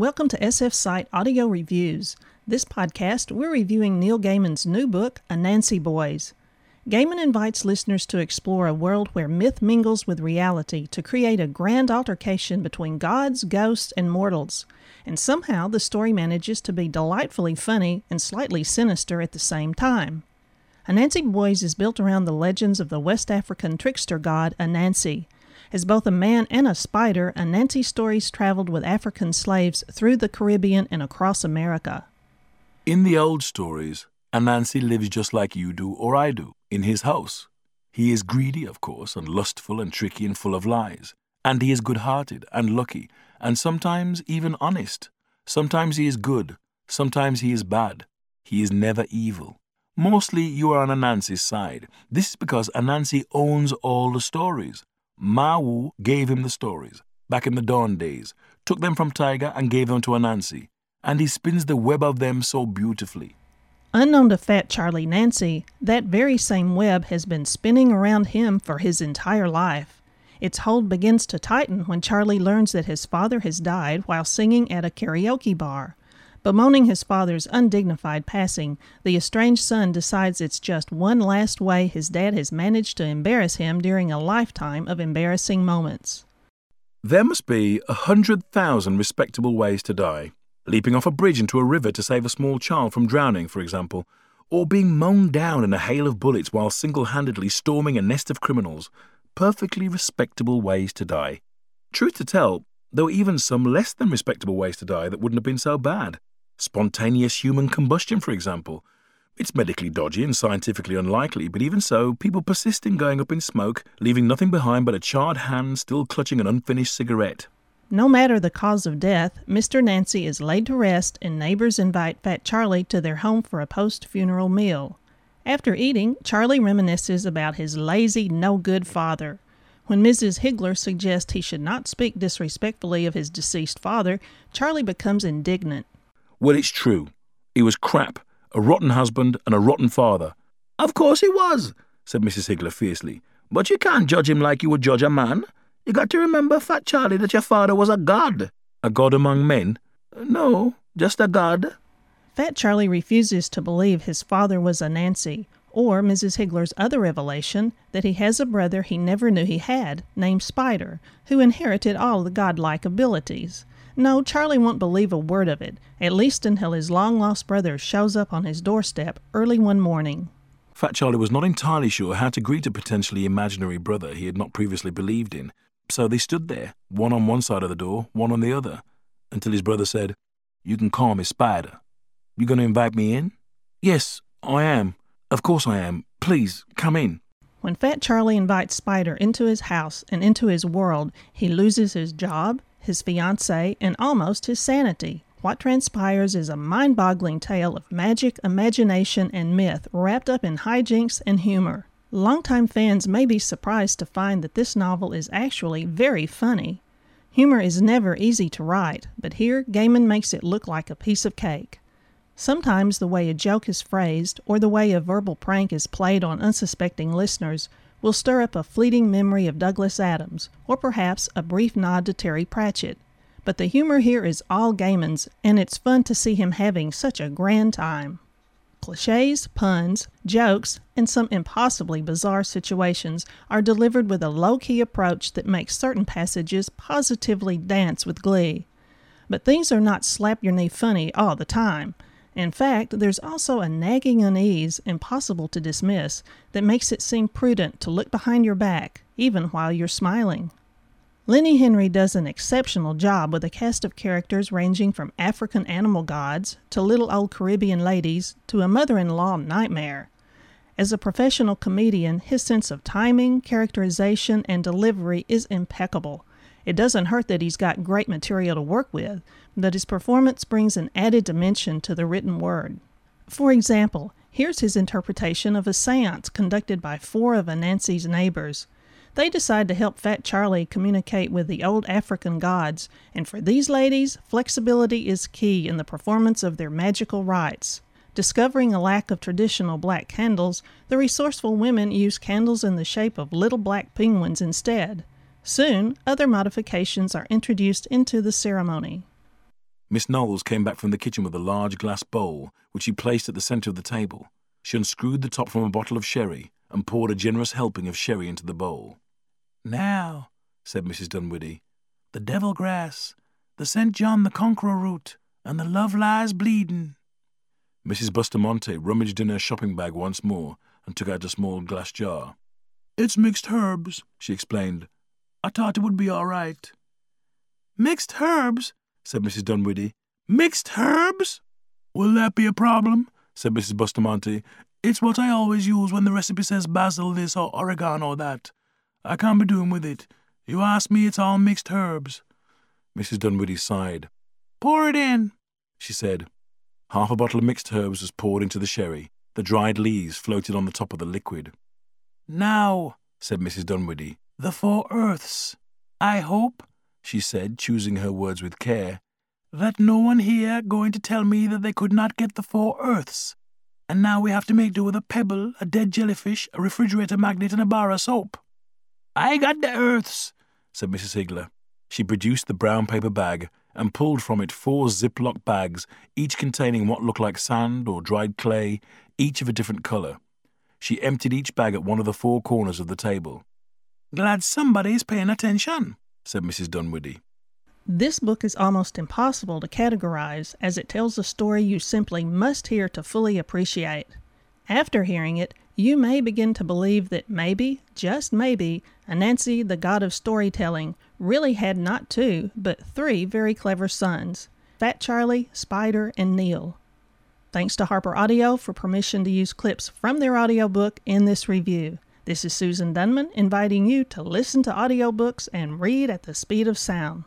Welcome to SF Site Audio Reviews. This podcast, we're reviewing Neil Gaiman's new book, Anansi Boys. Gaiman invites listeners to explore a world where myth mingles with reality to create a grand altercation between gods, ghosts, and mortals. And somehow the story manages to be delightfully funny and slightly sinister at the same time. Anansi Boys is built around the legends of the West African trickster god Anansi. As both a man and a spider, Anansi's stories traveled with African slaves through the Caribbean and across America. In the old stories, Anansi lives just like you do or I do, in his house. He is greedy, of course, and lustful and tricky and full of lies. And he is good hearted and lucky, and sometimes even honest. Sometimes he is good, sometimes he is bad. He is never evil. Mostly you are on Anansi's side. This is because Anansi owns all the stories. Mawu gave him the stories, back in the dawn days, took them from Tiger and gave them to Anansi, and he spins the web of them so beautifully. Unknown to Fat Charlie Nancy, that very same web has been spinning around him for his entire life. Its hold begins to tighten when Charlie learns that his father has died while singing at a karaoke bar. Bemoaning his father's undignified passing, the estranged son decides it's just one last way his dad has managed to embarrass him during a lifetime of embarrassing moments. There must be a hundred thousand respectable ways to die. Leaping off a bridge into a river to save a small child from drowning, for example, or being mown down in a hail of bullets while single handedly storming a nest of criminals. Perfectly respectable ways to die. Truth to tell, there were even some less than respectable ways to die that wouldn't have been so bad. Spontaneous human combustion, for example. It's medically dodgy and scientifically unlikely, but even so, people persist in going up in smoke, leaving nothing behind but a charred hand still clutching an unfinished cigarette. No matter the cause of death, Mr. Nancy is laid to rest, and neighbors invite Fat Charlie to their home for a post funeral meal. After eating, Charlie reminisces about his lazy, no good father. When Mrs. Higgler suggests he should not speak disrespectfully of his deceased father, Charlie becomes indignant. Well, it's true. He was crap, a rotten husband, and a rotten father. Of course he was, said Mrs. Higgler fiercely. But you can't judge him like you would judge a man. You got to remember, Fat Charlie, that your father was a god. A god among men? No, just a god. Fat Charlie refuses to believe his father was Anansi, or Mrs. Higgler's other revelation that he has a brother he never knew he had, named Spider, who inherited all the godlike abilities. No, Charlie won't believe a word of it, at least until his long lost brother shows up on his doorstep early one morning. Fat Charlie was not entirely sure how to greet a potentially imaginary brother he had not previously believed in, so they stood there, one on one side of the door, one on the other, until his brother said, You can call me Spider. You going to invite me in? Yes, I am. Of course I am. Please, come in. When Fat Charlie invites Spider into his house and into his world, he loses his job, his fiancée, and almost his sanity. What transpires is a mind boggling tale of magic, imagination, and myth wrapped up in hijinks and humor. Longtime fans may be surprised to find that this novel is actually very funny. Humor is never easy to write, but here Gaiman makes it look like a piece of cake. Sometimes the way a joke is phrased, or the way a verbal prank is played on unsuspecting listeners, will stir up a fleeting memory of Douglas Adams, or perhaps a brief nod to Terry Pratchett. But the humor here is all Gaiman's, and it's fun to see him having such a grand time. Cliches, puns, jokes, and some impossibly bizarre situations are delivered with a low key approach that makes certain passages positively dance with glee. But things are not slap your knee funny all the time. In fact, there's also a nagging unease, impossible to dismiss, that makes it seem prudent to look behind your back, even while you're smiling. Lenny Henry does an exceptional job with a cast of characters ranging from African animal gods to little old Caribbean ladies to a mother in law nightmare. As a professional comedian, his sense of timing, characterization, and delivery is impeccable. It doesn't hurt that he's got great material to work with, but his performance brings an added dimension to the written word. For example, here's his interpretation of a seance conducted by four of Anansi's neighbors. They decide to help Fat Charlie communicate with the old African gods, and for these ladies, flexibility is key in the performance of their magical rites. Discovering a lack of traditional black candles, the resourceful women use candles in the shape of little black penguins instead. Soon, other modifications are introduced into the ceremony. Miss Knowles came back from the kitchen with a large glass bowl, which she placed at the centre of the table. She unscrewed the top from a bottle of sherry and poured a generous helping of sherry into the bowl. Now, said Mrs. Dunwoody, the devil grass, the St. John the Conqueror root, and the love lies bleeding. Mrs. Bustamante rummaged in her shopping bag once more and took out a small glass jar. It's mixed herbs, she explained. I thought it would be all right. Mixed herbs, said Mrs. Dunwoody. Mixed herbs? Will that be a problem? said Mrs. Bustamante. It's what I always use when the recipe says basil this or oregano that. I can't be doing with it. You ask me, it's all mixed herbs. Mrs. Dunwoody sighed. Pour it in, she said. Half a bottle of mixed herbs was poured into the sherry. The dried leaves floated on the top of the liquid. Now, said Mrs. Dunwoody, the four earths. I hope, she said, choosing her words with care, that no one here going to tell me that they could not get the four earths. And now we have to make do with a pebble, a dead jellyfish, a refrigerator magnet, and a bar of soap. I got the earths, said Mrs. Higgler. She produced the brown paper bag and pulled from it four Ziploc bags, each containing what looked like sand or dried clay, each of a different colour. She emptied each bag at one of the four corners of the table. Glad somebody's paying attention, said Mrs. Dunwoody. This book is almost impossible to categorize as it tells a story you simply must hear to fully appreciate. After hearing it, you may begin to believe that maybe, just maybe, Anansi, the god of storytelling, really had not two, but three very clever sons Fat Charlie, Spider, and Neil. Thanks to Harper Audio for permission to use clips from their audiobook in this review. This is Susan Dunman inviting you to listen to audiobooks and read at the speed of sound.